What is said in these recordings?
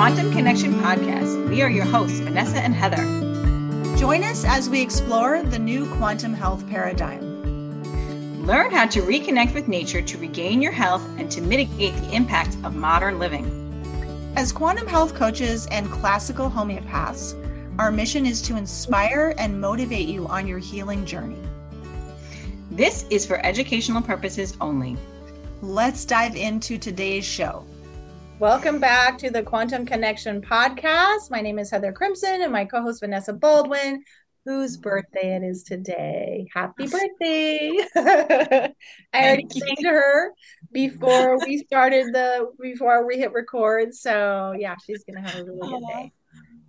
Quantum Connection podcast. We are your hosts, Vanessa and Heather. Join us as we explore the new quantum health paradigm. Learn how to reconnect with nature to regain your health and to mitigate the impact of modern living. As quantum health coaches and classical homeopaths, our mission is to inspire and motivate you on your healing journey. This is for educational purposes only. Let's dive into today's show. Welcome back to the Quantum Connection podcast. My name is Heather Crimson and my co host Vanessa Baldwin, whose birthday it is today. Happy birthday! I already sang to her before we started the before we hit record. So yeah, she's gonna have a really good day.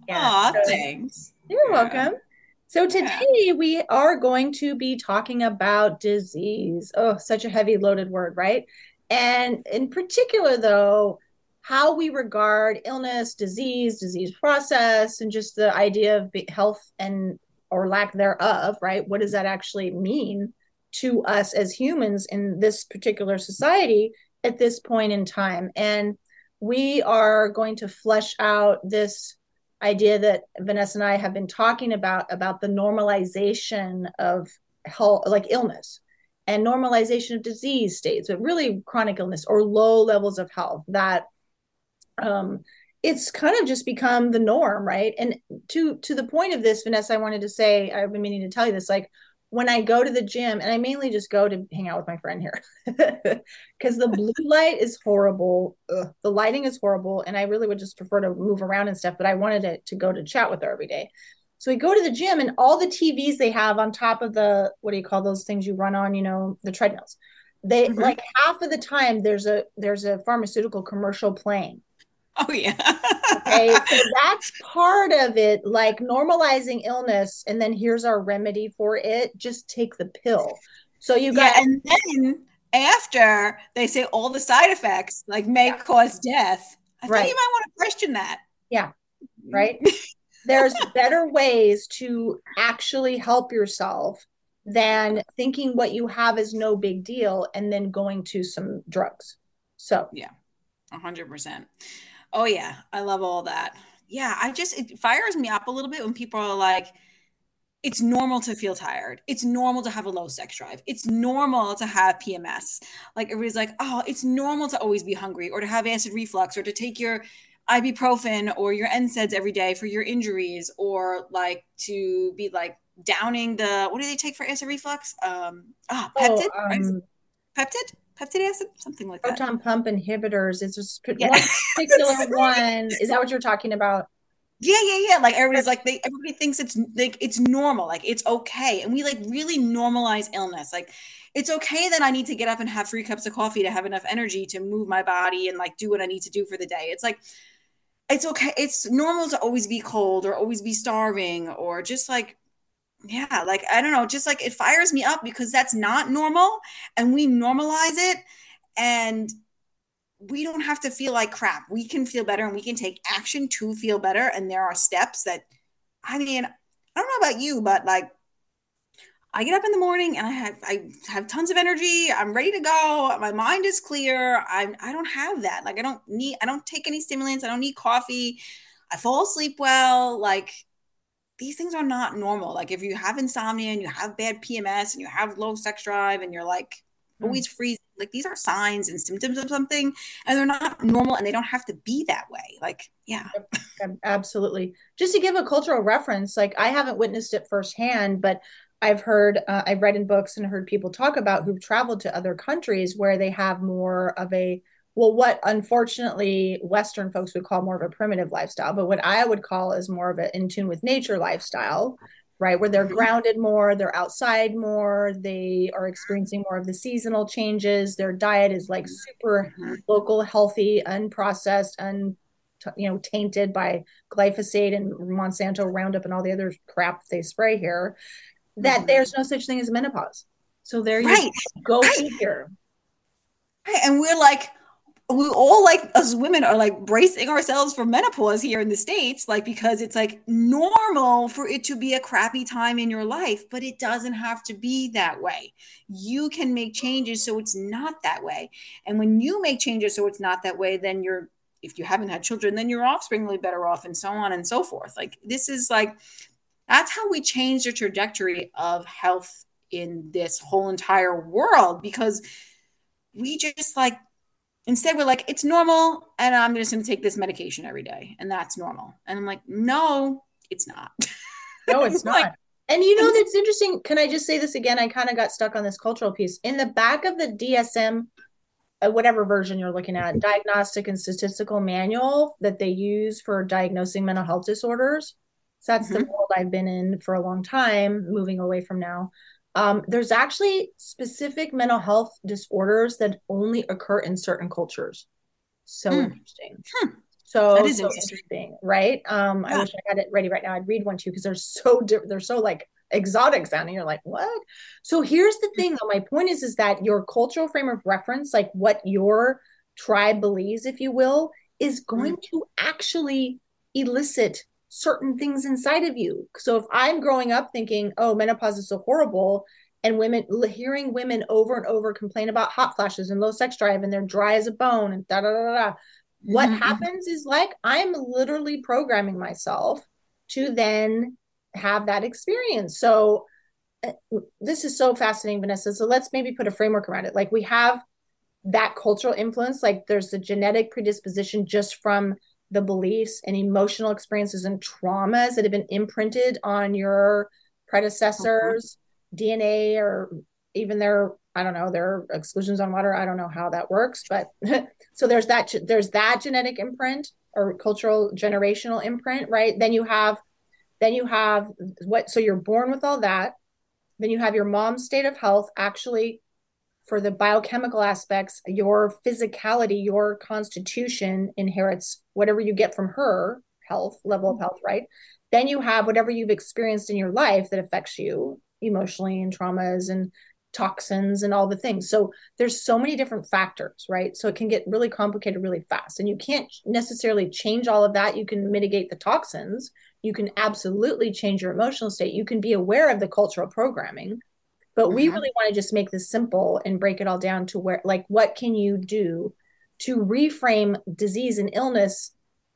Yeah. Aw, so, thanks. You're yeah. welcome. So today yeah. we are going to be talking about disease. Oh, such a heavy loaded word, right? And in particular, though, how we regard illness, disease, disease process, and just the idea of health and or lack thereof, right? What does that actually mean to us as humans in this particular society at this point in time? And we are going to flesh out this idea that Vanessa and I have been talking about about the normalization of health, like illness and normalization of disease states, but really chronic illness or low levels of health that um, it's kind of just become the norm, right? And to to the point of this, Vanessa, I wanted to say, I've been meaning to tell you this, like when I go to the gym, and I mainly just go to hang out with my friend here because the blue light is horrible. Ugh, the lighting is horrible. And I really would just prefer to move around and stuff, but I wanted to, to go to chat with her every day. So we go to the gym and all the TVs they have on top of the, what do you call those things you run on, you know, the treadmills. They mm-hmm. like half of the time there's a there's a pharmaceutical commercial playing Oh yeah. okay, so that's part of it, like normalizing illness, and then here's our remedy for it: just take the pill. So you got, yeah, and then after they say all the side effects like may yeah. cause death, I right. think you might want to question that. Yeah, mm-hmm. right. There's better ways to actually help yourself than thinking what you have is no big deal and then going to some drugs. So yeah, a hundred percent. Oh yeah, I love all that. Yeah, I just it fires me up a little bit when people are like, it's normal to feel tired. It's normal to have a low sex drive. It's normal to have PMS. Like everybody's like, oh, it's normal to always be hungry or to have acid reflux or to take your ibuprofen or your NSAIDs every day for your injuries or like to be like downing the what do they take for acid reflux? Um, ah, oh, peptid, oh, um, peptid peptid acid, something like that. Proton pump inhibitors. It's just yeah. one particular one. Is that what you're talking about? Yeah, yeah, yeah. Like everybody's like they everybody thinks it's like it's normal, like it's okay. And we like really normalize illness. Like it's okay that I need to get up and have three cups of coffee to have enough energy to move my body and like do what I need to do for the day. It's like it's okay. It's normal to always be cold or always be starving or just like yeah like i don't know just like it fires me up because that's not normal and we normalize it and we don't have to feel like crap. We can feel better and we can take action to feel better and there are steps that i mean i don't know about you but like i get up in the morning and i have i have tons of energy i'm ready to go my mind is clear i'm i don't have that like i don't need i don't take any stimulants i don't need coffee i fall asleep well like these things are not normal. Like if you have insomnia and you have bad PMS and you have low sex drive and you're like mm. always freezing, like these are signs and symptoms of something and they're not normal and they don't have to be that way. Like, yeah. Absolutely. Just to give a cultural reference, like I haven't witnessed it firsthand, but I've heard, uh, I've read in books and heard people talk about who've traveled to other countries where they have more of a well, what unfortunately Western folks would call more of a primitive lifestyle, but what I would call is more of an in tune with nature lifestyle, right? Where they're mm-hmm. grounded more, they're outside more, they are experiencing more of the seasonal changes. Their diet is like super mm-hmm. local, healthy, unprocessed, un you know tainted by glyphosate and Monsanto Roundup and all the other crap they spray here. That mm-hmm. there's no such thing as menopause. So there you right. go right. here. Right. And we're like, we all like as women are like bracing ourselves for menopause here in the states like because it's like normal for it to be a crappy time in your life but it doesn't have to be that way you can make changes so it's not that way and when you make changes so it's not that way then you're if you haven't had children, then your offspring will be better off, and so on and so forth. Like this is like that's how we change the trajectory of health in this whole entire world because we just like instead we're like it's normal and i'm just going to take this medication every day and that's normal. And i'm like no it's not. No it's not. Like, and you know that's interesting can i just say this again? I kind of got stuck on this cultural piece. In the back of the dsm uh, whatever version you're looking at diagnostic and statistical manual that they use for diagnosing mental health disorders so that's mm-hmm. the world i've been in for a long time moving away from now um, there's actually specific mental health disorders that only occur in certain cultures. So mm. interesting. Hmm. So that is so interesting. interesting. right? Um, yeah. I wish I had it ready right now. I'd read one too because they're so di- they're so like exotic sounding. You're like, what? So here's the thing. Though, my point is, is that your cultural frame of reference, like what your tribe believes, if you will, is going mm. to actually elicit certain things inside of you. So if I'm growing up thinking, oh, menopause is so horrible, and women hearing women over and over complain about hot flashes and low sex drive and they're dry as a bone and da da da da. What mm-hmm. happens is like I'm literally programming myself to then have that experience. So uh, this is so fascinating, Vanessa. So let's maybe put a framework around it. Like we have that cultural influence, like there's the genetic predisposition just from the beliefs and emotional experiences and traumas that have been imprinted on your predecessors mm-hmm. dna or even their i don't know their exclusions on water i don't know how that works but so there's that there's that genetic imprint or cultural generational imprint right then you have then you have what so you're born with all that then you have your mom's state of health actually for the biochemical aspects, your physicality, your constitution inherits whatever you get from her health, level of health, right? Then you have whatever you've experienced in your life that affects you emotionally and traumas and toxins and all the things. So there's so many different factors, right? So it can get really complicated really fast. And you can't necessarily change all of that. You can mitigate the toxins. You can absolutely change your emotional state. You can be aware of the cultural programming but mm-hmm. we really want to just make this simple and break it all down to where like what can you do to reframe disease and illness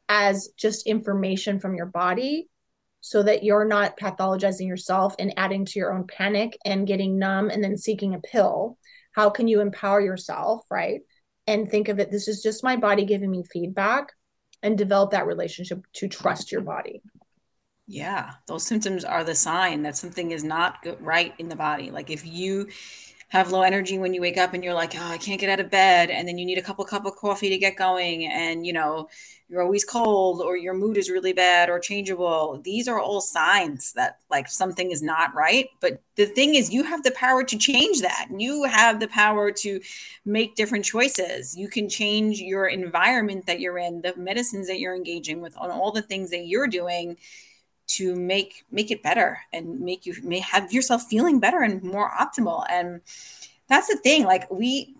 as just information from your body so that you're not pathologizing yourself and adding to your own panic and getting numb and then seeking a pill? How can you empower yourself right? And think of it this is just my body giving me feedback and develop that relationship to trust your body yeah, those symptoms are the sign that something is not good, right in the body. Like if you have low energy when you wake up and you're like, oh, I can't get out of bed, and then you need a couple cup of coffee to get going, and you know you're always cold or your mood is really bad or changeable. These are all signs that like something is not right. But the thing is, you have the power to change that. You have the power to make different choices. You can change your environment that you're in, the medicines that you're engaging with, on all the things that you're doing to make make it better and make you may have yourself feeling better and more optimal. And that's the thing like we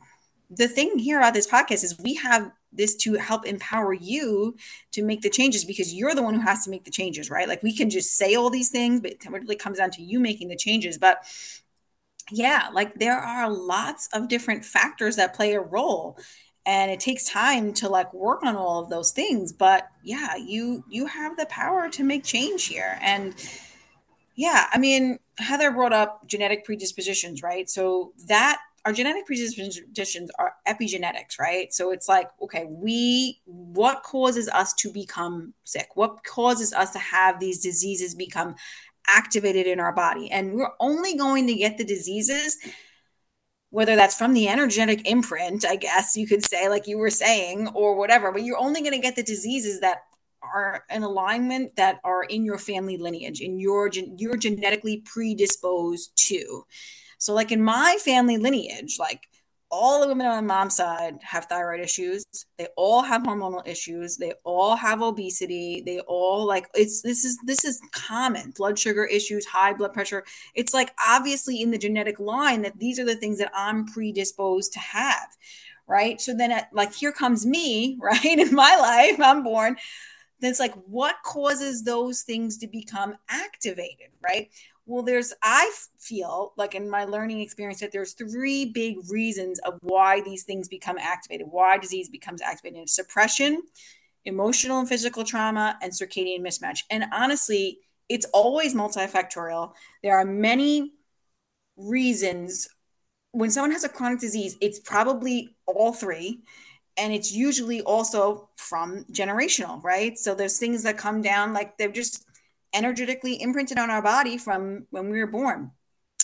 the thing here about this podcast is we have this to help empower you to make the changes because you're the one who has to make the changes right? Like we can just say all these things but it really comes down to you making the changes. But yeah like there are lots of different factors that play a role and it takes time to like work on all of those things but yeah you you have the power to make change here. And yeah i mean heather brought up genetic predispositions right? So that our genetic predispositions are epigenetics right? So it's like okay we what causes us to become sick? What causes us to have these diseases become activated in our body? And we're only going to get the diseases whether that's from the energetic imprint, I guess you could say, like you were saying, or whatever, but you're only going to get the diseases that are in alignment that are in your family lineage, in your you're genetically predisposed to. So, like in my family lineage, like all the women on my mom's side have thyroid issues. They all have hormonal issues. They all have obesity. They all like it's this is this is common. Blood sugar issues, high blood pressure. It's like obviously in the genetic line that these are the things that I'm predisposed to have. Right. So then at, like here comes me, right? In my life, I'm born. Then it's like what causes those things to become activated, right? Well, there's, I feel like in my learning experience that there's three big reasons of why these things become activated, why disease becomes activated suppression, emotional and physical trauma, and circadian mismatch. And honestly, it's always multifactorial. There are many reasons when someone has a chronic disease, it's probably all three. And it's usually also from generational, right? So there's things that come down like they're just energetically imprinted on our body from when we were born.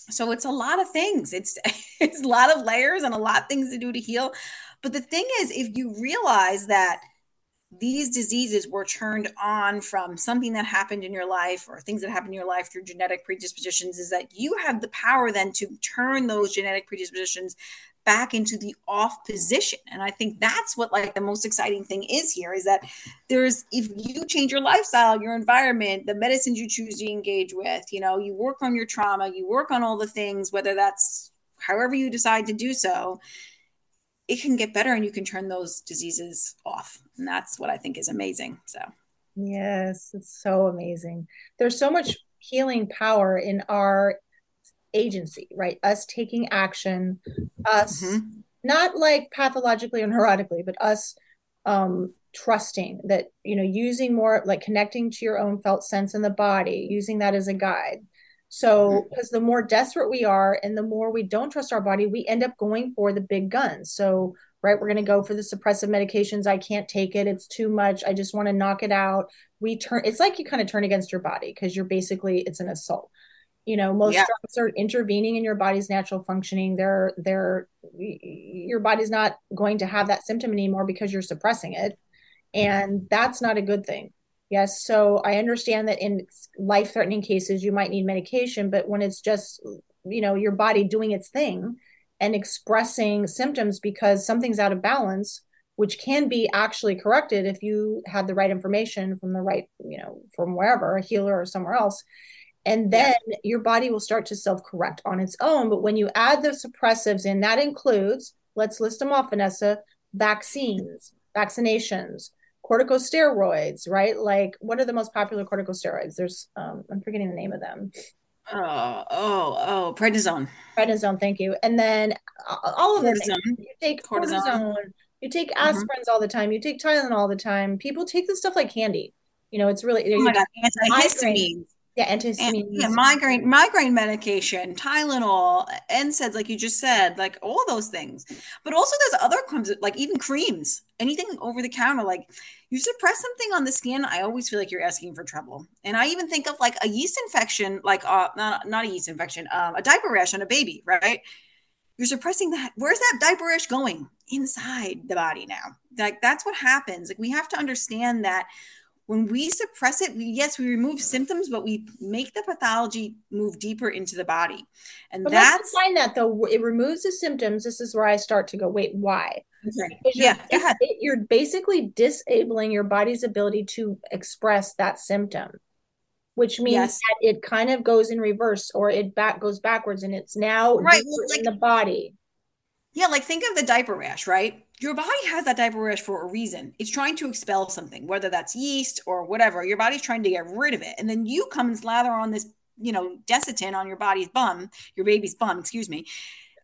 So it's a lot of things. It's it's a lot of layers and a lot of things to do to heal. But the thing is, if you realize that these diseases were turned on from something that happened in your life or things that happened in your life through genetic predispositions is that you have the power then to turn those genetic predispositions back into the off position. And i think that's what like the most exciting thing is here is that there's if you change your lifestyle your environment the medicines you choose to engage with you know you work on your trauma you work on all the things whether that's however you decide to do so it can get better and you can turn those diseases off. And that's what i think is amazing so. Yes it's so amazing. There's so much healing power in our agency, right? Us taking action, us mm-hmm. not like pathologically or neurotically, but us um, trusting that, you know, using more like connecting to your own felt sense in the body, using that as a guide. So, because mm-hmm. the more desperate we are and the more we don't trust our body, we end up going for the big guns. So, right, we're going to go for the suppressive medications. I can't take it. It's too much. I just want to knock it out. We turn, it's like you kind of turn against your body because you're basically, it's an assault you know most yeah. drugs are intervening in your body's natural functioning. They're they're your body's not going to have that symptom anymore because you're suppressing it. And that's not a good thing. Yes. So i understand that in life threatening cases you might need medication but when it's just you know your body doing its thing and expressing symptoms because something's out of balance which can be actually corrected if you have the right information from the right you know from wherever a healer or somewhere else and then yeah. your body will start to self correct on its own. But when you add the suppressives in, that includes, let's list them off, Vanessa vaccines, vaccinations, corticosteroids, right? Like, what are the most popular corticosteroids? There's, um, I'm forgetting the name of them. Oh, oh, oh, prednisone. Prednisone, thank you. And then uh, all of them. You take cortisone. cortisone you take mm-hmm. aspirins mm-hmm. all the time. You take Tylenol all the time. People take this stuff like candy. You know, it's really. Oh my God, antihistamines. Yeah, antihistamine. Yeah, migraine, migraine medication, Tylenol, NSAIDs, like you just said, like all those things. But also, there's other comes like even creams, anything over the counter. Like you suppress something on the skin, I always feel like you're asking for trouble. And I even think of like a yeast infection, like uh, not not a yeast infection, um, a diaper rash on a baby, right? You're suppressing that. Where's that diaper rash going? Inside the body now. Like that's what happens. Like we have to understand that when we suppress it, yes, we remove symptoms, but we make the pathology move deeper into the body. And but that's find that though it removes the symptoms. This is where I start to go, wait, why? Okay. Yeah, you're, you're basically disabling your body's ability to express that symptom, which means yes. that it kind of goes in reverse or it back goes backwards and it's now right like, in the body. Yeah, like think of the diaper rash, right? your body has that diaper rash for a reason. It's trying to expel something, whether that's yeast or whatever. Your body's trying to get rid of it. And then you come and slather on this, you know, Desitin on your body's bum, your baby's bum, excuse me.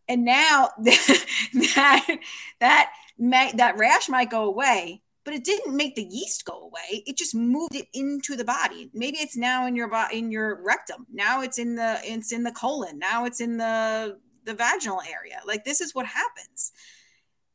And now that that that, rash might go away, but it didn't make the yeast go away. It just moved it into the body. Maybe it's now in your body in your rectum. Now it's in the it's in the colon. Now it's in the the vaginal area. Like this is what happens.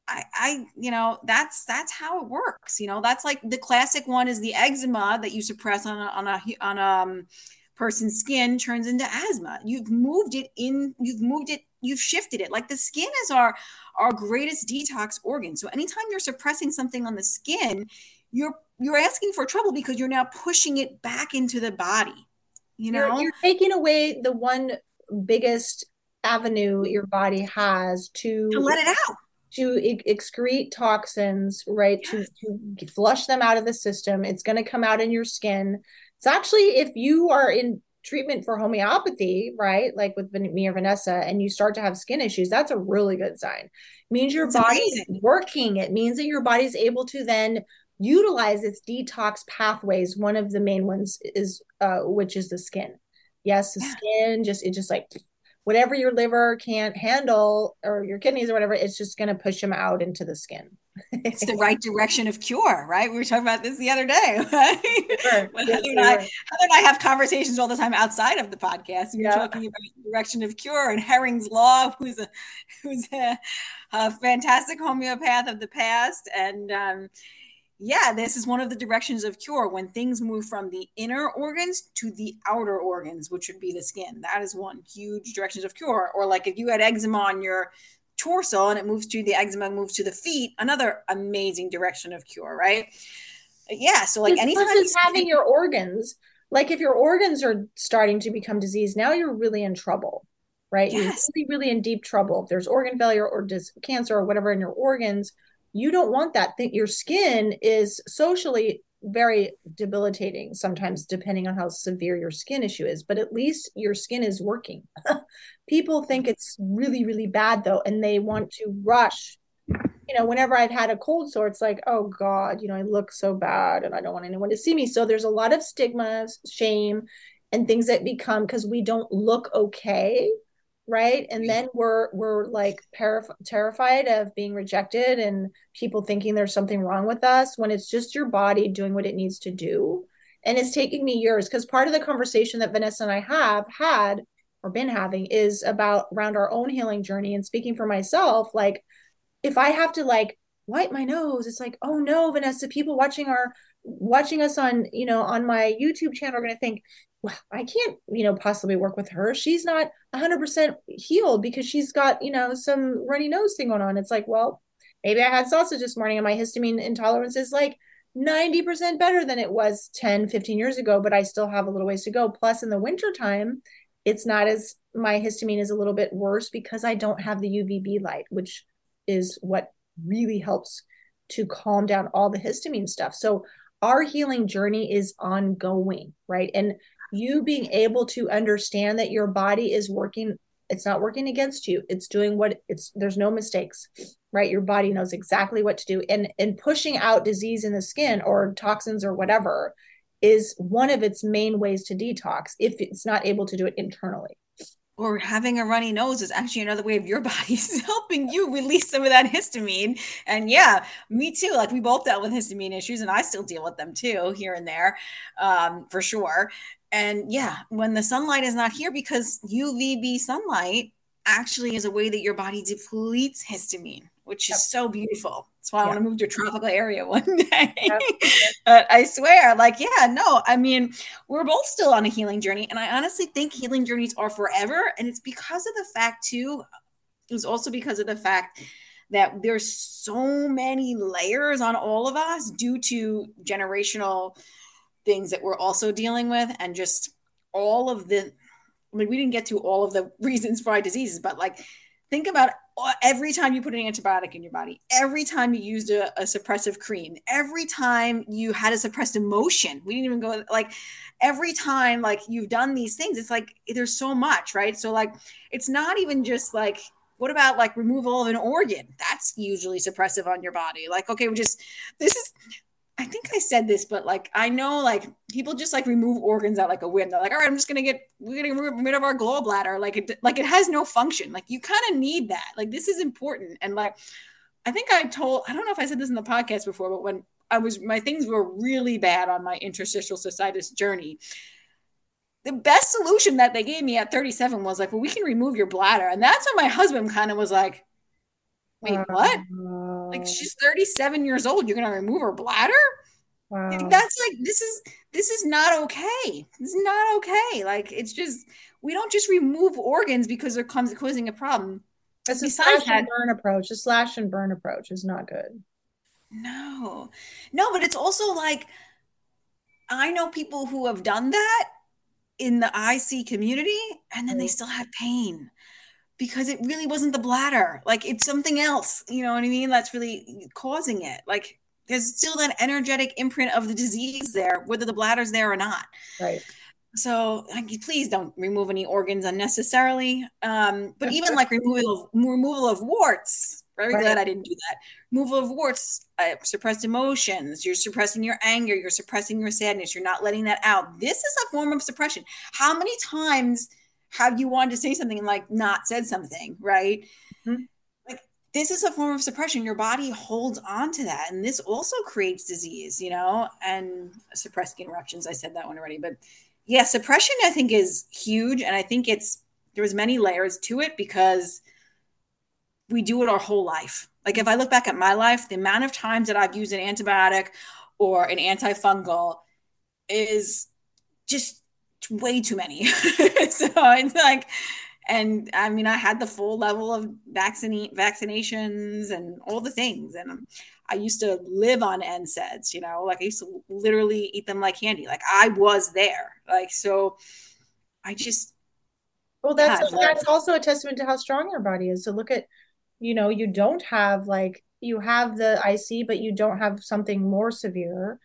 I, I, you know, that's that's how it works. You know, that's like the classic one is the eczema that you suppress on a, on a on a um, person's skin turns into asthma. You've moved it in. You've moved it. You've shifted it. Like the skin is our our greatest detox organ. So anytime you're suppressing something on the skin, you're you're asking for trouble because you're now pushing it back into the body. You know, you're, you're taking away the one biggest avenue your body has to, to let it out to excrete toxins, right? Yes. To, to flush them out of the system. It's going to come out in your skin. It's actually, if you are in treatment for homeopathy, right? Like with me or Vanessa, and you start to have skin issues, that's a really good sign. It means your body is working. It means that your body's able to then utilize its detox pathways. One of the main ones is, uh, which is the skin. Yes, the Yeah. skin just it just like whatever your liver can't handle or your kidneys or whatever, it's just going to push them out into the skin. It's the right direction of cure, right? We were talking about this the other day. Right? Sure. When Yes, Heather, and I. Heather and I have conversations all the time outside of the podcast. We were Yeah. talking about the direction of cure and Hering's Law, who's a who's a, a fantastic homeopath of the past, and um, yeah, this is one of the directions of cure when things move from the inner organs to the outer organs, which would be the skin. That is one huge directions of cure. Or like if you had eczema on your torso and it moves to the eczema moves to the feet, another amazing direction of cure, right? Yeah. So like anytime versus having your organs, like if your organs are starting to become diseased, now you're really in trouble, right? Yes. You're really, really in deep trouble. If there's organ failure or dis- cancer or whatever in your organs, you don't want that. Your skin is socially very debilitating sometimes, depending on how severe your skin issue is. But at least your skin is working. People think it's really, really bad though, and they want to rush you know, whenever I've had a cold sore, it's like, oh God, you know, I look so bad and I don't want anyone to see me. So there's a lot of stigma, shame, and things that become because we don't look okay. Right. And then we're we're like paraf- terrified of being rejected and people thinking there's something wrong with us when it's just your body doing what it needs to do. And it's taking me years because part of the conversation that Vanessa and I have had or been having is about around our own healing journey and speaking for myself, like if I have to like wipe my nose, it's like, oh no, Vanessa, people watching our watching us on, you know, on my YouTube channel are gonna think, well, I can't, you know, possibly work with her. She's not 100% healed because she's got, you know, some runny nose thing going on. It's like, well, maybe I had sausage this morning and my histamine intolerance is like 90% better than it was 10, 15 years ago, but I still have a little ways to go. Plus, in the wintertime, it's not as my histamine is a little bit worse because I don't have the UVB light, which is what really helps to calm down all the histamine stuff. So our healing journey is ongoing, right? And you being able to understand that your body is working, it's not working against you. It's doing what it's there's no mistakes, right? Your body knows exactly what to do. And and pushing out disease in the skin or toxins or whatever is one of its main ways to detox if it's not able to do it internally. Or having a runny nose is actually another way of your body helping you release some of that histamine. And yeah, me too. Like we both dealt with histamine issues, and I still deal with them too here and there, um, for sure. And yeah, when the sunlight is not here, because UVB sunlight actually is a way that your body depletes histamine, which is so beautiful. That's why I want to move to a tropical area one day. But I swear, like, yeah, no, I mean, we're both still on a healing journey. And I honestly think healing journeys are forever. And it's because of the fact, too, it's also because of the fact that there's so many layers on all of us due to generational things that we're also dealing with and just all of the I mean, we didn't get to all of the reasons for our diseases, but like think about every time you put an antibiotic in your body, every time you used a, a, suppressive cream, every time you had a suppressed emotion. We didn't even go like every time like you've done these things, it's like there's so much, right? So like it's not even just like what about like removal of an organ? That's usually suppressive on your body. Like, okay, we just this is I think I said this, but like I know like people just like remove organs out like a whim. They're like, all right, I'm just gonna get we're gonna get rid of our gallbladder. Like it like it has no function. Like you kind of need that. Like this is important. And like I think I told I don't know if I said this in the podcast before, but when I was my things were really bad on my interstitial cystitis journey. The best solution that they gave me at 37 was like, well, we can remove your bladder. And that's when my husband kind of was like, wait, what? Like she's 37 years old. You're gonna remove her bladder? Wow. Like, that's like this is this is not okay. Is not okay. Like it's just we don't just remove organs because they're comes causing a problem. It's a Besides slash that- and burn approach. A slash and burn approach is not good. No, no, but it's also like I know people who have done that in the IC community and then they Mm. still have pain because it really wasn't the bladder. Like it's something else, you know what I mean? That's really causing it. Like there's still that energetic imprint of the disease there, whether the bladder's there or not. Right. So like, please don't remove any organs unnecessarily. Um, but even like removal of, removal of warts, Very right. glad I didn't do that. Removal of warts, uh, suppressed emotions. You're suppressing your anger. You're suppressing your sadness. You're not letting that out. This is a form of suppression. How many times have you wanted to say something and like not said something, right? Mm-hmm. Like this is a form of suppression. Your body holds on to that, and this also creates disease, you know, and suppressing interruptions. I said that one already, but yeah, suppression I think is huge, and I think it's there's many layers to it because we do it our whole life. Like if I look back at my life, the amount of times that I've used an antibiotic or an antifungal is just way too many. so it's like, and I mean, I had the full level of vaccine vaccinations and all the things, and I used to live on NSAIDs. You know, like I used to literally eat them like candy. Like I was there. Like so, I just. Well, that's that's also a testament to how strong your body is. So look at you know you don't have like you have the IC but you don't have something more severe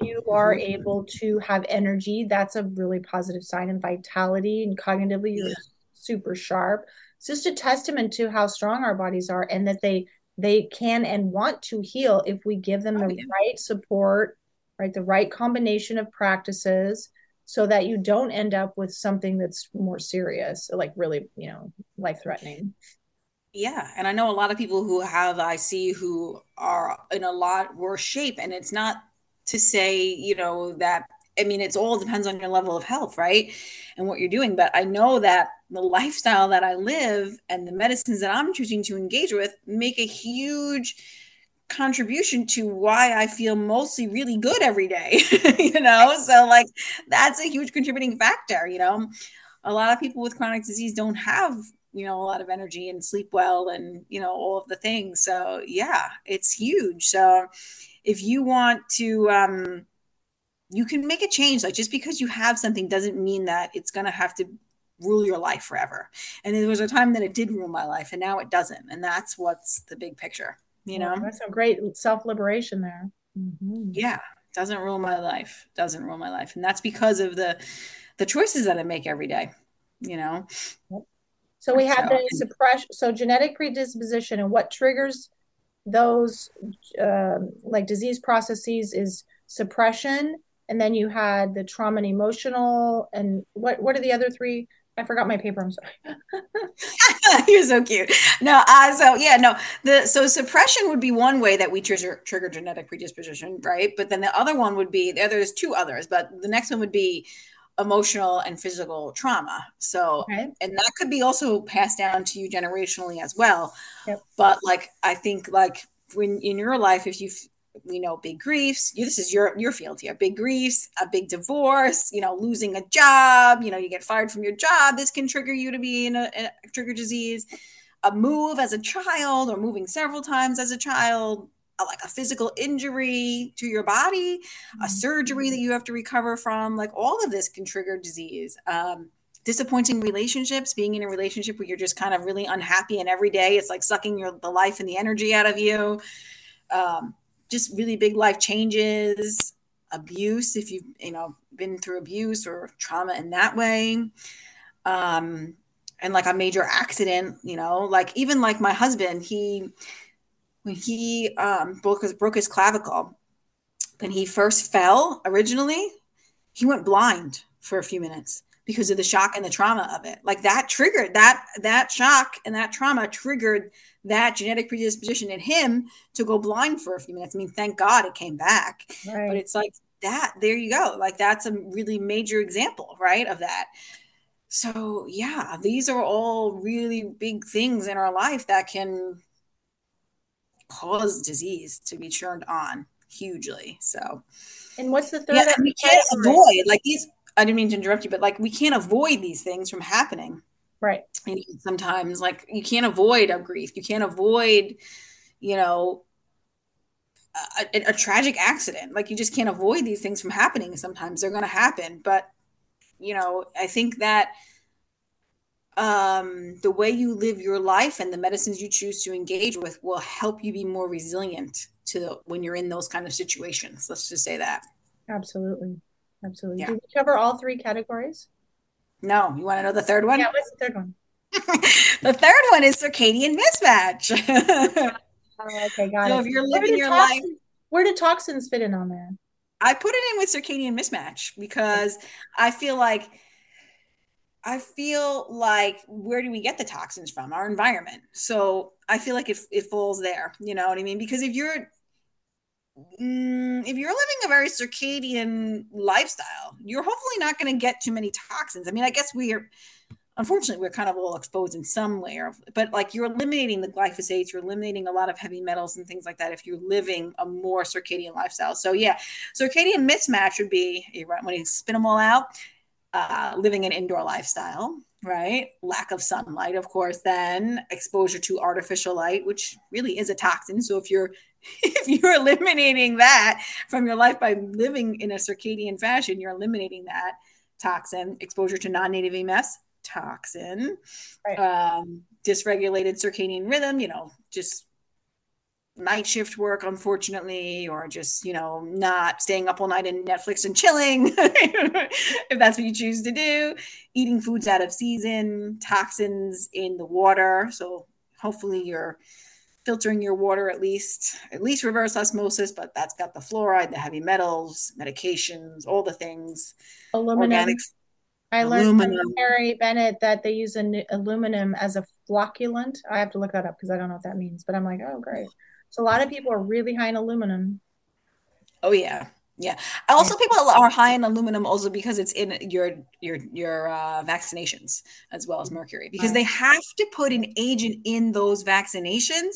you are able to have energy that's a really positive sign and vitality and cognitively you're yeah. super sharp it's just a testament to how strong our bodies are and that they they can and want to heal if we give them the oh, yeah. right support right the right combination of practices so that you don't end up with something that's more serious like really you know life threatening yeah, and I know a lot of people who have IC who are in a lot worse shape, and it's not to say you know that. I mean, it's all depends on your level of health, right, and what you're doing. But I know that the lifestyle that I live and the medicines that I'm choosing to engage with make a huge contribution to why I feel mostly really good every day, you know? So, like, that's a huge contributing factor, you know? A lot of people with chronic disease don't have you know a lot of energy and sleep well and you know all of the things so yeah it's huge so if you want to um you can make a change. Like just because you have something doesn't mean that it's going to have to rule your life forever. And there was a time that it did rule my life and now it doesn't. And that's what's the big picture you know? that's a great self-liberation there. Mm-hmm. yeah. Doesn't rule my life. Doesn't rule my life. And that's because of the the choices that i make every day you know. So we have so, the suppression, so genetic predisposition, and what triggers those um, like disease processes is suppression, and then you had the trauma and emotional, and what what are the other three? I forgot my paper. I'm sorry. You're so cute. No, uh, so yeah, no. The so suppression would be one way that we trigger trigger genetic predisposition, right? But then the other one would be the other There's two others, but the next one would be emotional and physical trauma. So, okay. and that could be also passed down to you generationally as well. Yep. But like, I think like when in your life, if you've, you know, big griefs, you, this is your, your field here, big griefs, a big divorce, you know, losing a job, you know, you get fired from your job. This can trigger you to be in a, a trigger disease, a move as a child or moving several times as a child, like a physical injury to your body, a mm-hmm. surgery that you have to recover from, like all of this can trigger disease. Um, disappointing relationships, being in a relationship where you're just kind of really unhappy and every day it's like sucking your the life and the energy out of you. Um, just really big life changes, abuse if you've you know been through abuse or trauma in that way. Um, and like a major accident, you know, like even like my husband, he when he um, broke his broke his clavicle. When he first fell originally, he went blind for a few minutes because of the shock and the trauma of it. Like that triggered that that shock and that trauma triggered that genetic predisposition in him to go blind for a few minutes. I mean, thank God it came back. Right. But it's like that. There you go. Like that's a really major example, right, of that. So yeah, these are all really big things in our life that can cause disease to be turned on hugely. So, and what's the third? Yeah, we can't avoid like these. I didn't mean to interrupt you, but like we can't avoid these things from happening. Right. And sometimes, like you can't avoid a grief. You can't avoid, you know, a, a, tragic accident. Like you just can't avoid these things from happening. Sometimes they're going to happen, but you know, I think that um, the way you live your life and the medicines you choose to engage with will help you be more resilient to the, when you're in those kind of situations. Let's just say that. Absolutely. Absolutely. Yeah. Did we cover all three categories? No. You want to know the third one? Yeah. What's the third one? the third one is circadian mismatch. okay, got so it. if you're living your toxins, life, where do toxins fit in on there? I put it in with circadian mismatch because I feel like I feel like where do we get the toxins from? Our environment. So I feel like it, it falls there. You know what I mean? Because if you're mm, if you're living a very circadian lifestyle, you're hopefully not going to get too many toxins. I mean, I guess we're unfortunately we're kind of all exposed in some layer but like you're eliminating the glyphosates you're eliminating a lot of heavy metals and things like that if you're living a more circadian lifestyle so yeah circadian mismatch would be when you spin them all out uh, living an indoor lifestyle right? Lack of sunlight of course then exposure to artificial light which really is a toxin. So if you're if you're eliminating that from your life by living in a circadian fashion you're eliminating that toxin. Exposure to non-native EMS, toxin, right. um, dysregulated circadian rhythm, you know, just night shift work, unfortunately, or just, you know, not staying up all night and Netflix and chilling, if that's what you choose to do, eating foods out of season, toxins in the water. So hopefully you're filtering your water at least, at least reverse osmosis, but that's got the fluoride, the heavy metals, medications, all the things. Aluminum. Organics. I learned aluminum. from Harry Bennett that they use an, aluminum as a flocculant. I have to look that up because I don't know what that means, but I'm like, oh, great. So a lot of people are really high in aluminum. Oh yeah, yeah. Also, people are high in aluminum also because it's in your your your uh, vaccinations as well as mercury because they have to put an agent in those vaccinations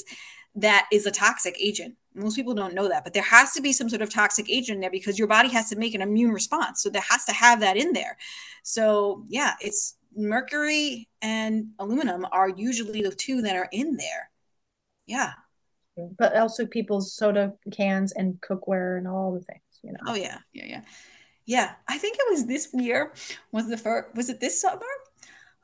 that is a toxic agent. Most people don't know that, but there has to be some sort of toxic agent in there because your body has to make an immune response. So there has to have that in there. So yeah, it's mercury and aluminum are usually the two that are in there. Yeah. But also people's soda cans and cookware and all the things, you know. Oh yeah, yeah, yeah. Yeah. I think it was this year. Was the first was it this summer?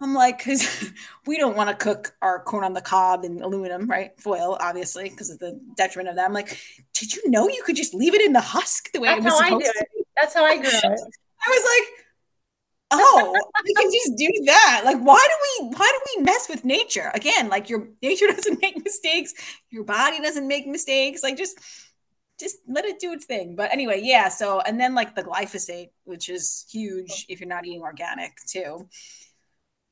I'm like, because we don't want to cook our corn on the cob in aluminum, right? Foil, obviously, because of the detriment of that. I'm like, did you know you could just leave it in the husk the way That's it was supposed to? That's how I grew it. I was like, oh, we can just do that. Like, why do we why do we mess with nature? Again, like your nature doesn't make mistakes, your body doesn't make mistakes. Like just just let it do its thing. But anyway, yeah. So and then like the glyphosate, which is huge if you're not eating organic too.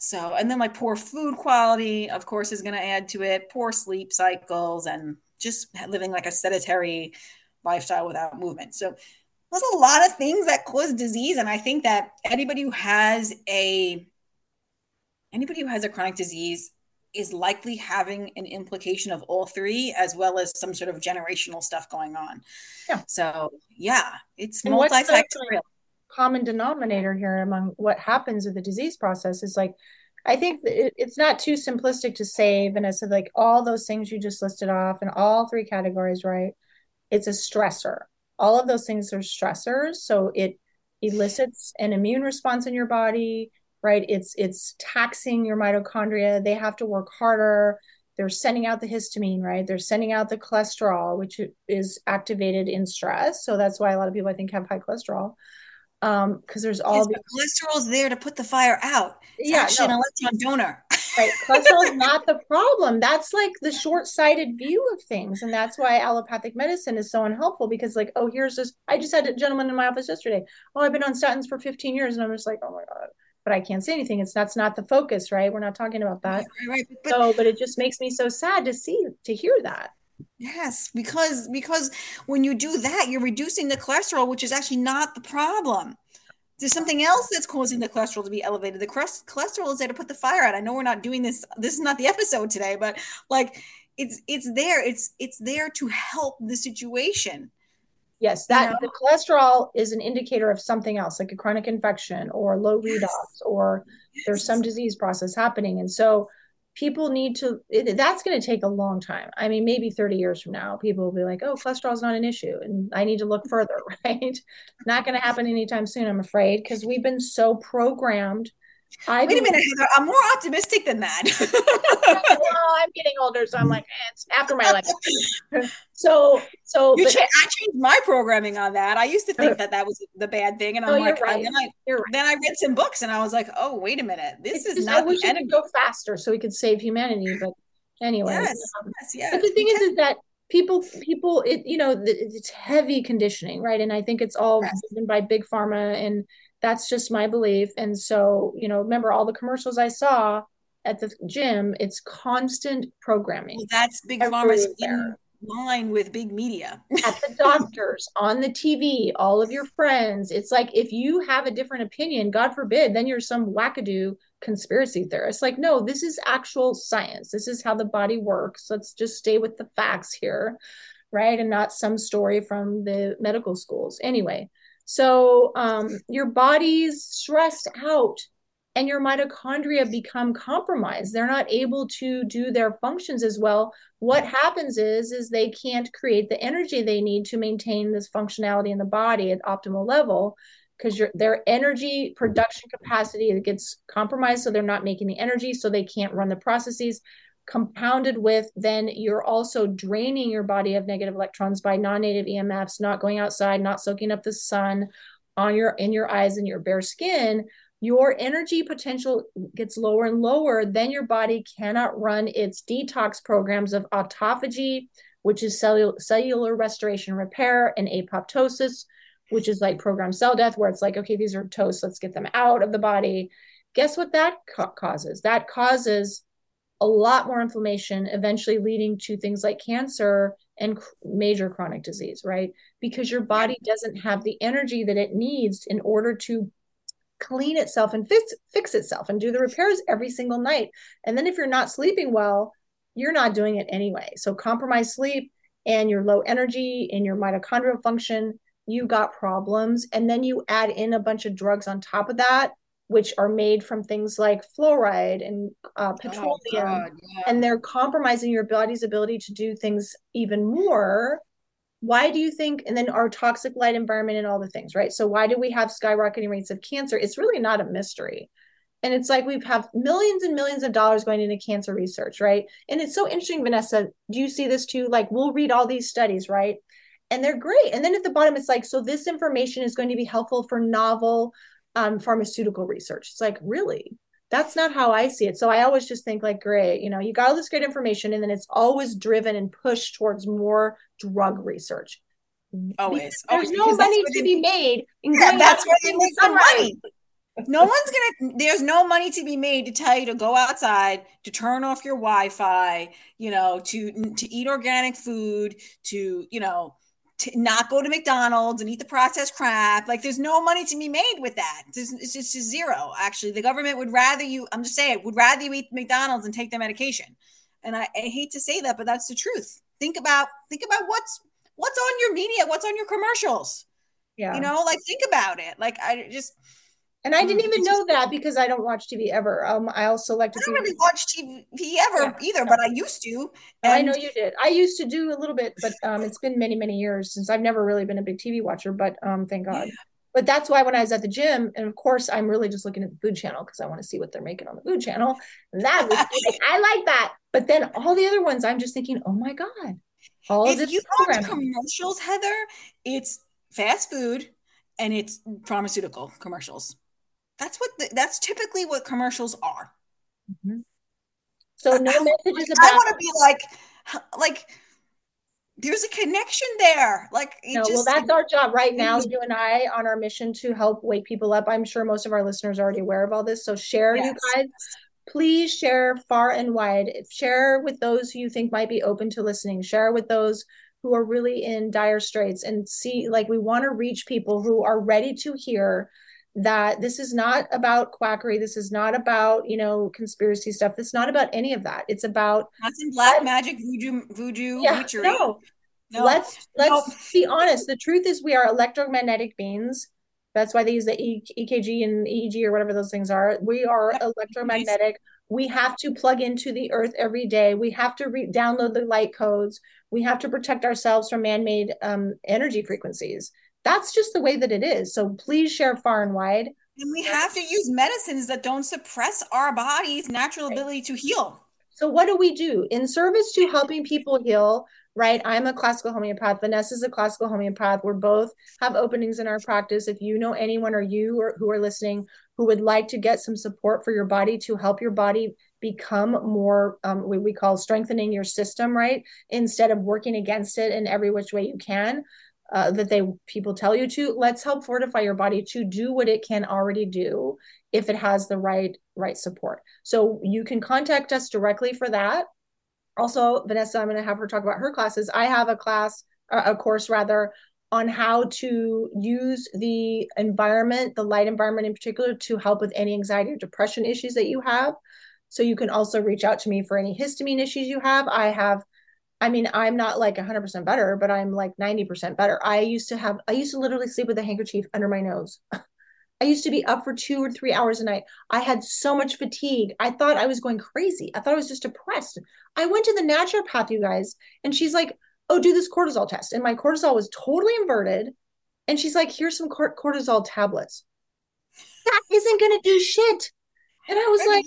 So, and then like poor food quality, of course, is going to add to it, poor sleep cycles, and just living like a sedentary lifestyle without movement. So, there's a lot of things that cause disease. And I think that anybody who has a anybody who has a chronic disease is likely having an implication of all three as well as some sort of generational stuff going on. Yeah. So yeah, it's multifactorial common denominator here among what happens with the disease process is like I think it's not too simplistic to save. And I said, like all those things you just listed off in all three categories, right? It's a stressor. All of those things are stressors. So it elicits an immune response in your body, right? It's it's taxing your mitochondria. They have to work harder. They're sending out the histamine, right? They're sending out the cholesterol, which is activated in stress. So that's why a lot of people I think have high cholesterol um because there's all the cholesterol is there to put the fire out it's yeah no. an electron donor right cholesterol is not the problem that's like the short-sighted view of things and that's why allopathic medicine is so unhelpful because like oh here's this i just had a gentleman in my office yesterday oh i've been on statins for 15 years and i'm just like oh my god but I can't say anything. It's that's not the focus, right? We're not talking about that. Right, right, but, so, but it just makes me so sad to see to hear that. Yes, because because when you do that, you're reducing the cholesterol, which is actually not the problem. There's something else that's causing the cholesterol to be elevated. The cholesterol is there to put the fire out. I know we're not doing this. This is not the episode today, but like it's it's there. It's it's there to help the situation. Yes, that you know? the cholesterol is an indicator of something else, like a chronic infection or low redox, yes. or there's some disease process happening. And so people need to it, that's going to take a long time. I mean maybe 30 years from now people will be like oh cholesterol is not an issue and i need to look further right? Not going to happen anytime soon i'm afraid because we've been so programmed I Wait a minute, Heather. I'm more optimistic than that. well, I'm getting older, so I'm like, eh, it's after my life. so, so, You but I changed my programming on that. I used to think that that was the bad thing, and No, I'm like, right. and then I right. then I read some books, and I was like, oh, wait a minute, this It's is just, I not wish the it enemy. could go faster so we could save humanity. But anyway, Yes, um, yes, yes. but the thing is, is that people, people, it, you know, it's heavy conditioning, right? And I think it's all driven by big pharma, and that's just my belief. And so, you know, remember all the commercials I saw at the gym? It's constant programming. well, that's big pharma's in line with big media. at the doctors, on the TV, all of your friends. It's like if you have a different opinion, God forbid, then you're some wackadoo conspiracy theorist. Like, no, this is actual science. This is how the body works. Let's just stay with the facts here, right? And not some story from the medical schools. Anyway, so um, your body's stressed out and your mitochondria become compromised. They're not able to do their functions as well what happens is is they can't create the energy they need to maintain this functionality in the body at optimal level because their energy production capacity gets compromised so they're not making the energy so they can't run the processes compounded with then you're also draining your body of negative electrons by non-native emfs not going outside not soaking up the sun on your in your eyes and your bare skin your energy potential gets lower and lower, then your body cannot run its detox programs of autophagy, which is cellular, cellular restoration repair, and apoptosis, which is like programmed cell death, where it's like, okay, these are toast, let's get them out of the body. Guess what that ca- causes? That causes a lot more inflammation, eventually leading to things like cancer and major chronic disease, right? Because your body doesn't have the energy that it needs in order to clean itself and fix fix itself and do the repairs every single night. And then if you're not sleeping well, you're not doing it anyway. So compromised sleep and your low energy and your mitochondrial function, you got problems. And then you add in a bunch of drugs on top of that, which are made from things like fluoride and uh, petroleum, Oh, God, yeah. and they're compromising your body's ability to do things even more. Why do you think and then our toxic light environment and all the things right? So why do we have skyrocketing rates of cancer? It's really not a mystery. And it's like we have millions and millions of dollars going into cancer research right? And it's so interesting vanessa do you see this too? Like we'll read all these studies right? And they're great. And then at the bottom it's like so this information is going to be helpful for novel um, pharmaceutical research it's like really that's not how I see it. So I always just think like, great, you know, you got all this great information, and then it's always driven and pushed towards more drug research. Always, Because always, There's no money to they- be made. Yeah, that's where they the make sunrise. money. No one's gonna. There's no money to be made to tell you to go outside, to turn off your Wi-Fi, you know, to to eat organic food, to you know, to not go to McDonald's and eat the processed crap. Like, there's no money to be made with that. It's just just zero. Actually, the government would rather you. I'm just saying, would rather you eat McDonald's and take their medication. And I, I hate to say that, but that's the truth. Think about think about what's what's on your media, what's on your commercials. Yeah. You know, like think about it. Like I just and I didn't Mm, even know that because I don't watch TV ever. Um, I'll select I don't really watch TV ever Yeah. either, but I used to. I know you did. I used to do a little bit, but um, it's been many, many years since I've never really been a big TV watcher. But um, thank God. But that's why when I was at the gym, and of course I'm really just looking at the food channel because I want to see what they're making on the food channel. And that was like, I like that. But then all the other ones, I'm just thinking, oh my God, all of if this you commercials, Heather, it's fast food and it's pharmaceutical commercials. That's what the, that's typically what commercials are. Mm-hmm. So no I- message is I about want to be like like there's a connection there. Like it no, well, just that's our job right now. You and I on our mission to help wake people up. I'm sure most of our listeners are already aware of all this. So share, you guys. Please share far and wide. Share with those who you think might be open to listening. Share with those who are really in dire straits and see, like, we want to reach people who are ready to hear that this is not about quackery. This is not about, you know, conspiracy stuff. It's not about any of that. It's about not some black magic voodoo voodoo yeah, witchery. no, No. let's let's Nope. be honest the truth is we are electromagnetic beings that's why they use the e- ekg and eeg or whatever those things are we are electromagnetic we have to plug into the earth every day we have to re- download the light codes we have to protect ourselves from man-made um, energy frequencies that's just the way that it is so please share far and wide And we have to use medicines that don't suppress our body's natural ability to heal. So, what do we do in service to helping people heal? Right. I'm a classical homeopath. Vanessa's a classical homeopath. We're both have openings in our practice. If you know anyone or you or who are listening who would like to get some support for your body to help your body become more um, what we call strengthening your system, right? Instead of working against it in every which way you can, uh, that they people tell you to let's help fortify your body to do what it can already do if it has the right right support. So you can contact us directly for that. Also vanessa i'm going to have her talk about her classes. I have a class a course rather on how to use the environment the light environment in particular to help with any anxiety or depression issues that you have. So you can also reach out to me for any histamine issues you have. I have I mean, I'm not like 100% better, but I'm like 90% better. I used to have, I used to literally sleep with a handkerchief under my nose. I used to be up for two or three hours a night. I had so much fatigue. I thought I was going crazy. I thought I was just depressed. I went to the naturopath, you guys, and she's like, oh, do this cortisol test. And my cortisol was totally inverted. And she's like, here's some cortisol tablets. That isn't going to do shit. And I was I like,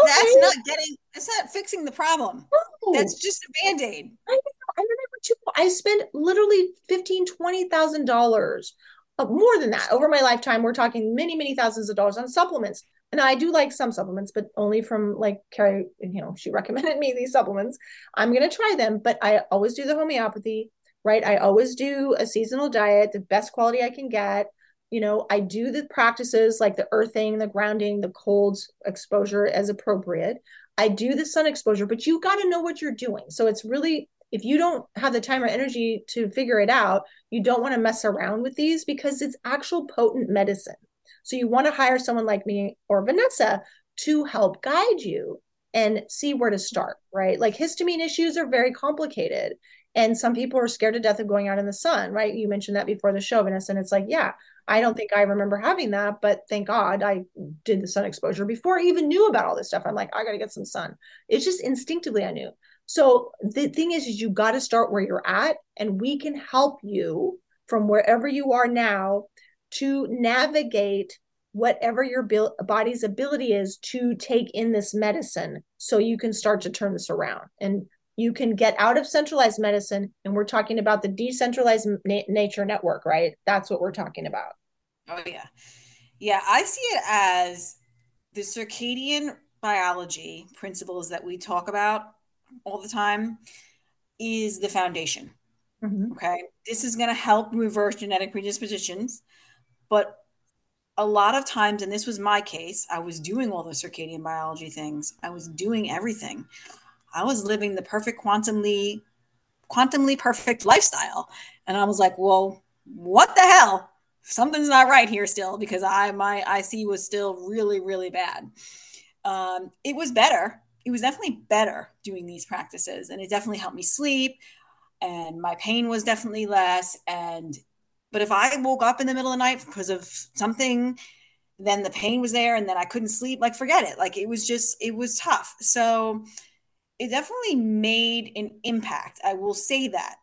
okay. that's not getting, that's not fixing the problem. No. That's just a band aid. I, know. I remember too, I spent literally fifteen, twenty thousand dollars, uh, more than that over my lifetime. We're talking many, many thousands of dollars on supplements. And I do like some supplements, but only from like Carrie, you know, she recommended me these supplements. I'm going to try them, but I always do the homeopathy, right? I always do a seasonal diet, the best quality I can get you know i do the practices like the earthing the grounding the cold exposure as appropriate. I do the sun exposure but you got to know what you're doing. So it's really if you don't have the time or energy to figure it out you don't want to mess around with these because it's actual potent medicine. So you want to hire someone like me or vanessa to help guide you and see where to start right? Like histamine issues are very complicated and some people are scared to death of going out in the sun right you mentioned that before the show vanessa and it's like yeah I don't think I remember having that, but thank God I did the sun exposure before I even knew about all this stuff. I'm like, I got to get some sun. It's just instinctively I knew. So the thing is, is you got to start where you're at, and we can help you from wherever you are now to navigate whatever your body's ability is to take in this medicine so you can start to turn this around and you can get out of centralized medicine and we're talking about the decentralized na- nature network right? That's what we're talking about. Oh yeah. Yeah i see it as the circadian biology principles that we talk about all the time is the foundation mm-hmm. okay? This is going to help reverse genetic predispositions but a lot of times and this was my case i was doing all the circadian biology things. I was doing everything I was living the perfect quantumly quantumly perfect lifestyle. And I was like, well, what the hell? Something's not right here still because I my IC was still really, really bad. Um, it was better. It was definitely better doing these practices. And it definitely helped me sleep. And my pain was definitely less. And but if I woke up in the middle of the night because of something, then the pain was there and then I couldn't sleep, like forget it. Like it was just, it was tough. So it definitely made an impact. I will say that.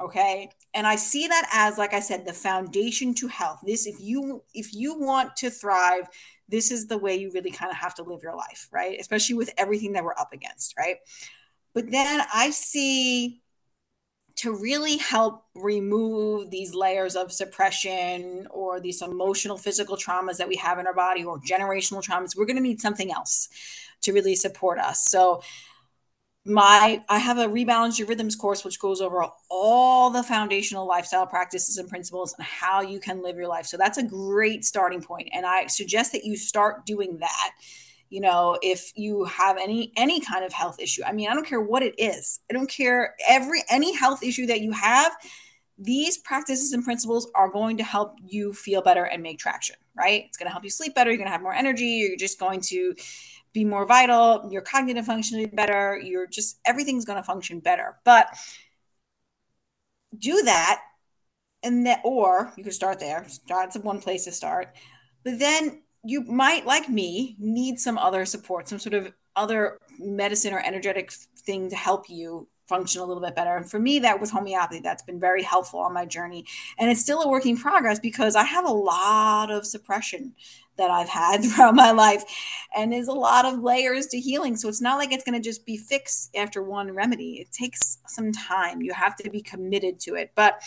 Okay. And I see that as, like I said, the foundation to health. This, if you if you want to thrive, this is the way you really kind of have to live your life, right? Especially with everything that we're up against, right? But then I see to really help remove these layers of suppression or these emotional physical traumas that we have in our body or generational traumas, we're going to need something else to really support us. So my i have a rebalance your rhythms course which goes over all the foundational lifestyle practices and principles and how you can live your life. So that's a great starting point. And i suggest that you start doing that you know if you have any any kind of health issue. I mean i don't care what it is. I don't care every any health issue that you have these practices and principles are going to help you feel better and make traction right? It's going to help you sleep better. You're going to have more energy. You're just going to be more vital, your cognitive functioning better, you're just everything's going to function better. But do that and that or you could start there. At one place to start. But then you might like me need some other support, some sort of other medicine or energetic thing to help you function a little bit better. And for me, that was homeopathy. That's been very helpful on my journey. And it's still a work in progress because I have a lot of suppression that I've had throughout my life. And there's a lot of layers to healing. So it's not like it's going to just be fixed after one remedy. It takes some time. You have to be committed to it. But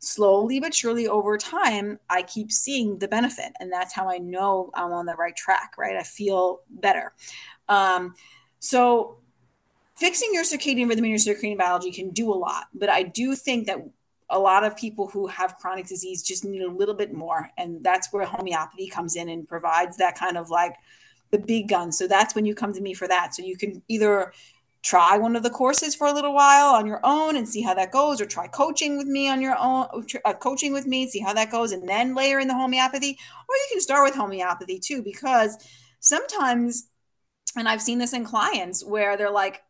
slowly but surely over time, I keep seeing the benefit. And that's how I know I'm on the right track, right? I feel better. Um, so fixing your circadian rhythm and your circadian biology can do a lot. But I do think that a lot of people who have chronic disease just need a little bit more. And that's where homeopathy comes in and provides that kind of like the big gun. So that's when you come to me for that. So you can either try one of the courses for a little while on your own and see how that goes or try coaching with me on your own uh, coaching with me see how that goes and then layer in the homeopathy or you can start with homeopathy too because sometimes and i've seen this in clients where they're like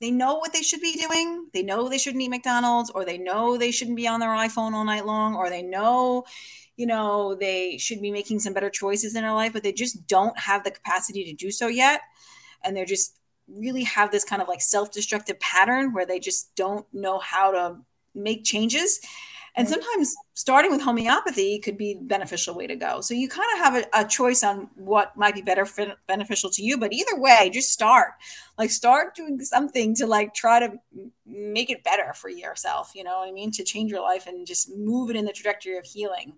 they know what they should be doing they know they shouldn't eat mcdonald's or they know they shouldn't be on their iphone all night long or they know you know they should be making some better choices in their life but they just don't have the capacity to do so yet. And they're just really have this kind of like self-destructive pattern where they just don't know how to make changes and sometimes starting with homeopathy could be beneficial way to go. So you kind of have a, a choice on what might be better for, beneficial to you but either way just start. Like start doing something to like try to make it better for yourself you know what i mean? To change your life and just move it in the trajectory of healing.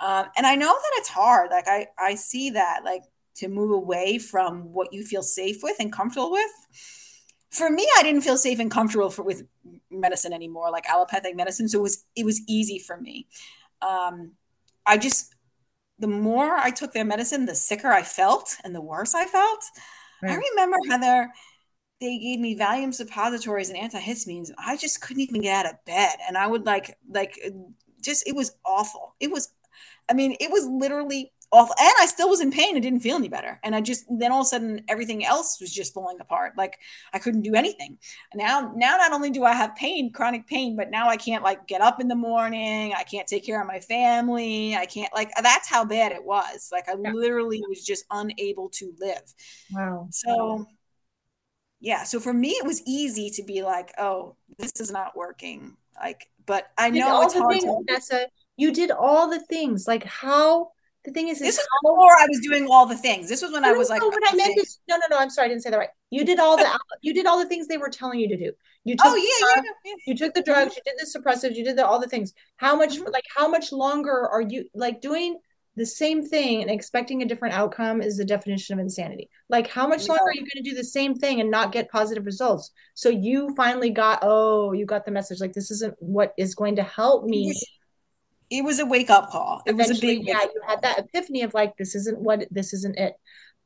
Um, and i know that it's hard. Like i i see that like to move away from what you feel safe with and comfortable with. For me, I didn't feel safe and comfortable for, with medicine anymore, like allopathic medicine. So it was it was easy for me. Um, I just the more I took their medicine, the sicker I felt and the worse I felt. Right. I remember Heather, they gave me Valium suppositories and antihistamines. I just couldn't even get out of bed, and I would like like just it was awful. It was, I mean, it was literally awful. And I still was in pain and didn't feel any better. And I just then all of a sudden everything else was just falling apart. Like I couldn't do anything. Now, now not only do I have pain, chronic pain, but now I can't like get up in the morning. I can't take care of my family. I can't like that's how bad it was. Like I yeah. literally was just unable to live. Wow. So yeah. So for me, it was easy to be like, oh, this is not working. Like, but I know it's hard things, to- Nessa, you did all the things. Like how the thing is, this is before I was doing all the things. This was when no, I was like, no, what I meant is, no, no, no. I'm sorry, I didn't say that right. You did all the, you did all the things they were telling you to do. You took, oh yeah, drugs, yeah, yeah, you took the drugs, mm-hmm. you did the suppressives, you did the, all the things. How much, mm-hmm. like, how much longer are you like doing the same thing and expecting a different outcome? Is the definition of insanity. Like, how much longer are you going to do the same thing and not get positive results? So you finally got, oh, you got the message. Like, this isn't what is going to help me it was a wake up call. It was a big yeah. You had that epiphany of like, this isn't what this isn't it.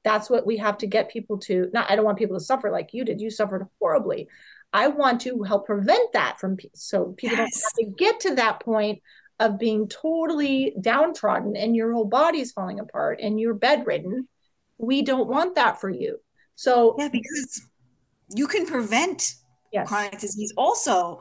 That's what we have to get people to. Not, I don't want people to suffer like you did. You suffered horribly. I want to help prevent that from so people yes. don't have to get to that point of being totally downtrodden and your whole body's falling apart and you're bedridden. We don't want that for you. So yeah, because you can prevent yes. chronic disease also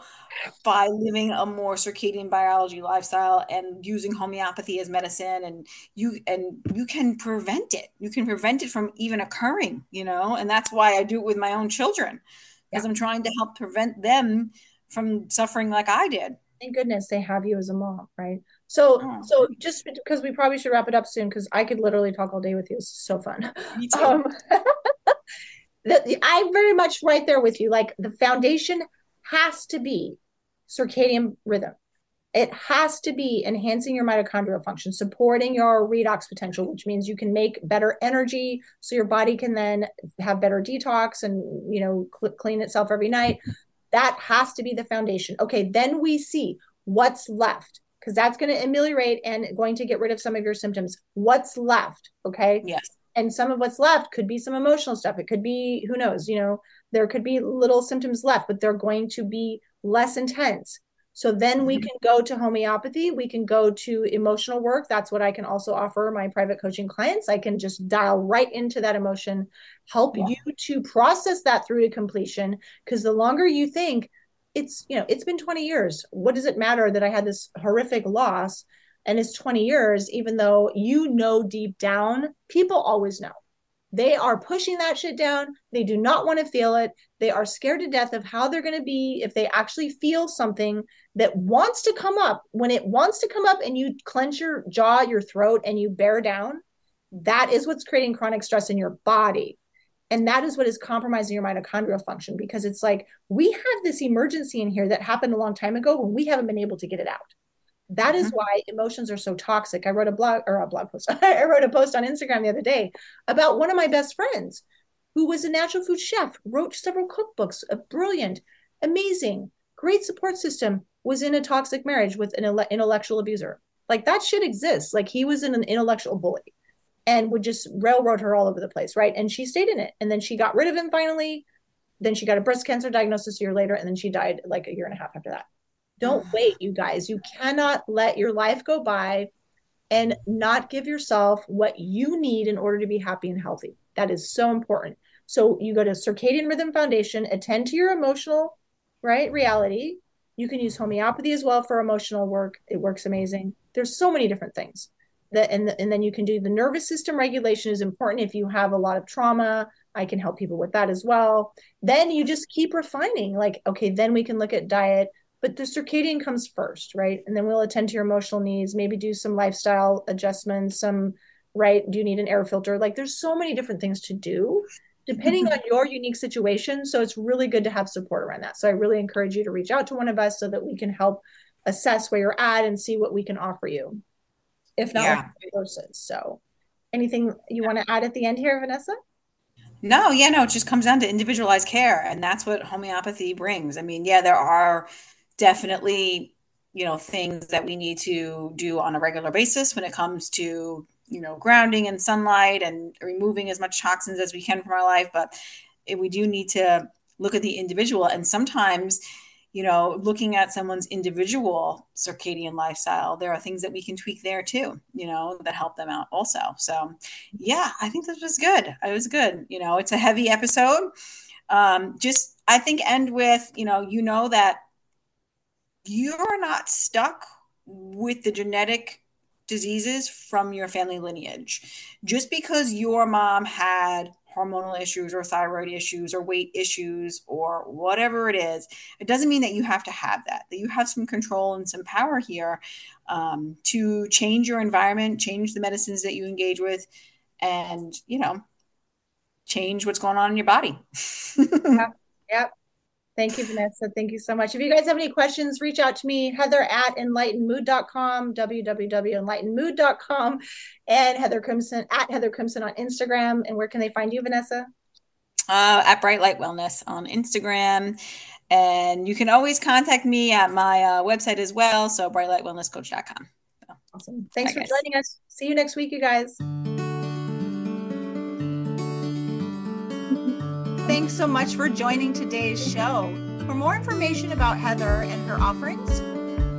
by living a more circadian biology lifestyle and using homeopathy as medicine and you and you can prevent it you can prevent it from even occurring you know and that's why i do it with my own children because yeah. i'm trying to help prevent them from suffering like i did thank goodness they have you as a mom right so oh. so just because we probably should wrap it up soon because i could literally talk all day with you it's so fun Me too. Um, the, I'm very much right there with you. Like the foundation has to be circadian rhythm. It has to be enhancing your mitochondrial function, supporting your redox potential, which means you can make better energy so your body can then have better detox and, you know, cl- clean itself every night. That has to be the foundation. Okay, then we see what's left because that's going to ameliorate and going to get rid of some of your symptoms. What's left? Okay. Yes and some of what's left could be some emotional stuff. It could be who knows you know there could be little symptoms left but they're going to be less intense. So then we mm-hmm. can go to homeopathy. We can go to emotional work. That's what i can also offer my private coaching clients. I can just dial right into that emotion help yeah. you to process that through to completion. Because the longer you think it's you know it's been 20 years. What does it matter that i had this horrific loss and it's 20 years even though you know deep down people always know They are pushing that shit down. They do not want to feel it. They are scared to death of how they're going to be if they actually feel something that wants to come up. When it wants to come up and you clench your jaw, your throat, and you bear down, that is what's creating chronic stress in your body. And that is what is compromising your mitochondrial function because it's like we have this emergency in here that happened a long time ago when we haven't been able to get it out. That is mm-hmm. why emotions are so toxic. I wrote a blog or a blog post. I wrote a post on Instagram the other day about one of my best friends who was a natural food chef, wrote several cookbooks, a brilliant, amazing, great support system, was in a toxic marriage with an intellectual abuser. Like that shit exists. Like he was in an intellectual bully and would just railroad her all over the place, right? And she stayed in it. And then she got rid of him finally. Then she got a breast cancer diagnosis a year later, and then she died like a year and a half after that. Don't wait, you guys. You cannot let your life go by and not give yourself what you need in order to be happy and healthy. That is so important. So you go to Circadian Rhythm Foundation, attend to your emotional, right, reality. You can use homeopathy as well for emotional work. It works amazing. There's so many different things. That and, and then you can do the nervous system regulation is important if you have a lot of trauma. I can help people with that as well. Then you just keep refining. Like, okay, then we can look at diet but the circadian comes first right and then we'll attend to your emotional needs maybe do some lifestyle adjustments some right do you need an air filter like there's so many different things to do depending mm-hmm. on your unique situation so it's really good to have support around that so i really encourage you to reach out to one of us so that we can help assess where you're at and see what we can offer you if not yeah. so anything you want to add at the end here vanessa no, yeah, no, it just comes down to individualized care. And that's what homeopathy brings. I mean, yeah, there are definitely you know things that we need to do on a regular basis when it comes to you know grounding and sunlight and removing as much toxins as we can from our life. But we do need to look at the individual. And sometimes you know looking at someone's individual circadian lifestyle there are things that we can tweak there too you know that help them out also. So yeah i think this was good. It was good. You know it's a heavy episode. Um just i think end with you know you know that you're not stuck with the genetic diseases from your family lineage. Just because your mom had hormonal issues or thyroid issues or weight issues or whatever it is, it doesn't mean that you have to have that, that you have some control and some power here um, to change your environment, change the medicines that you engage with, and, you know, change what's going on in your body. yep. Yep. Thank you, Vanessa. Thank you so much. If you guys have any questions, reach out to me, Heather at enlightenedmood.com, www.enlightenedmood.com, and Heather Crimson at Heather Crimson on Instagram. And where can they find you, Vanessa? Uh, at Bright Light Wellness on Instagram. And you can always contact me at my uh, website as well. So brightlightwellnesscoach.com. So, awesome. Thanks for guys. joining us. See you next week, you guys. Thanks so much for joining today's show. For more information about Heather and her offerings,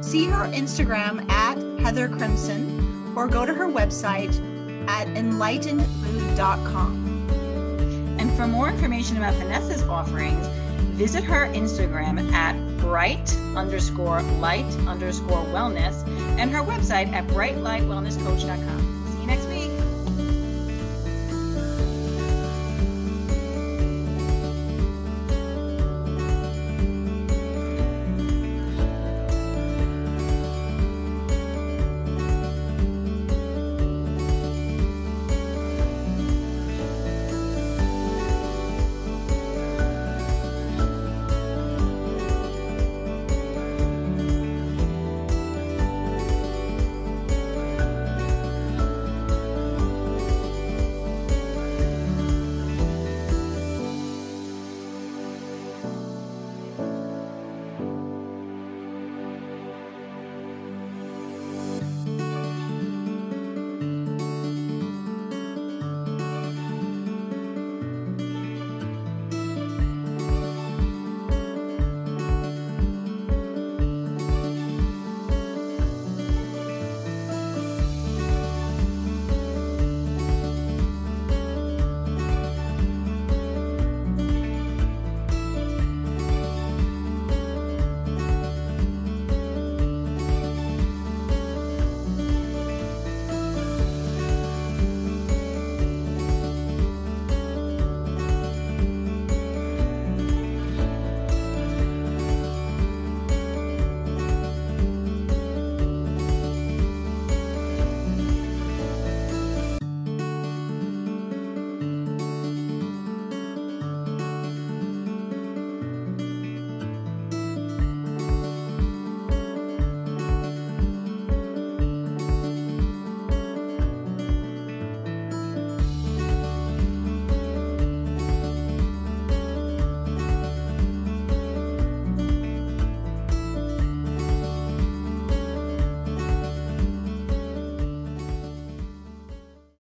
see her Instagram at Heather Crimson or go to her website at enlightenedmood.com. And for more information about Vanessa's offerings, visit her Instagram at bright underscore light underscore wellness and her website at brightlightwellnesscoach.com.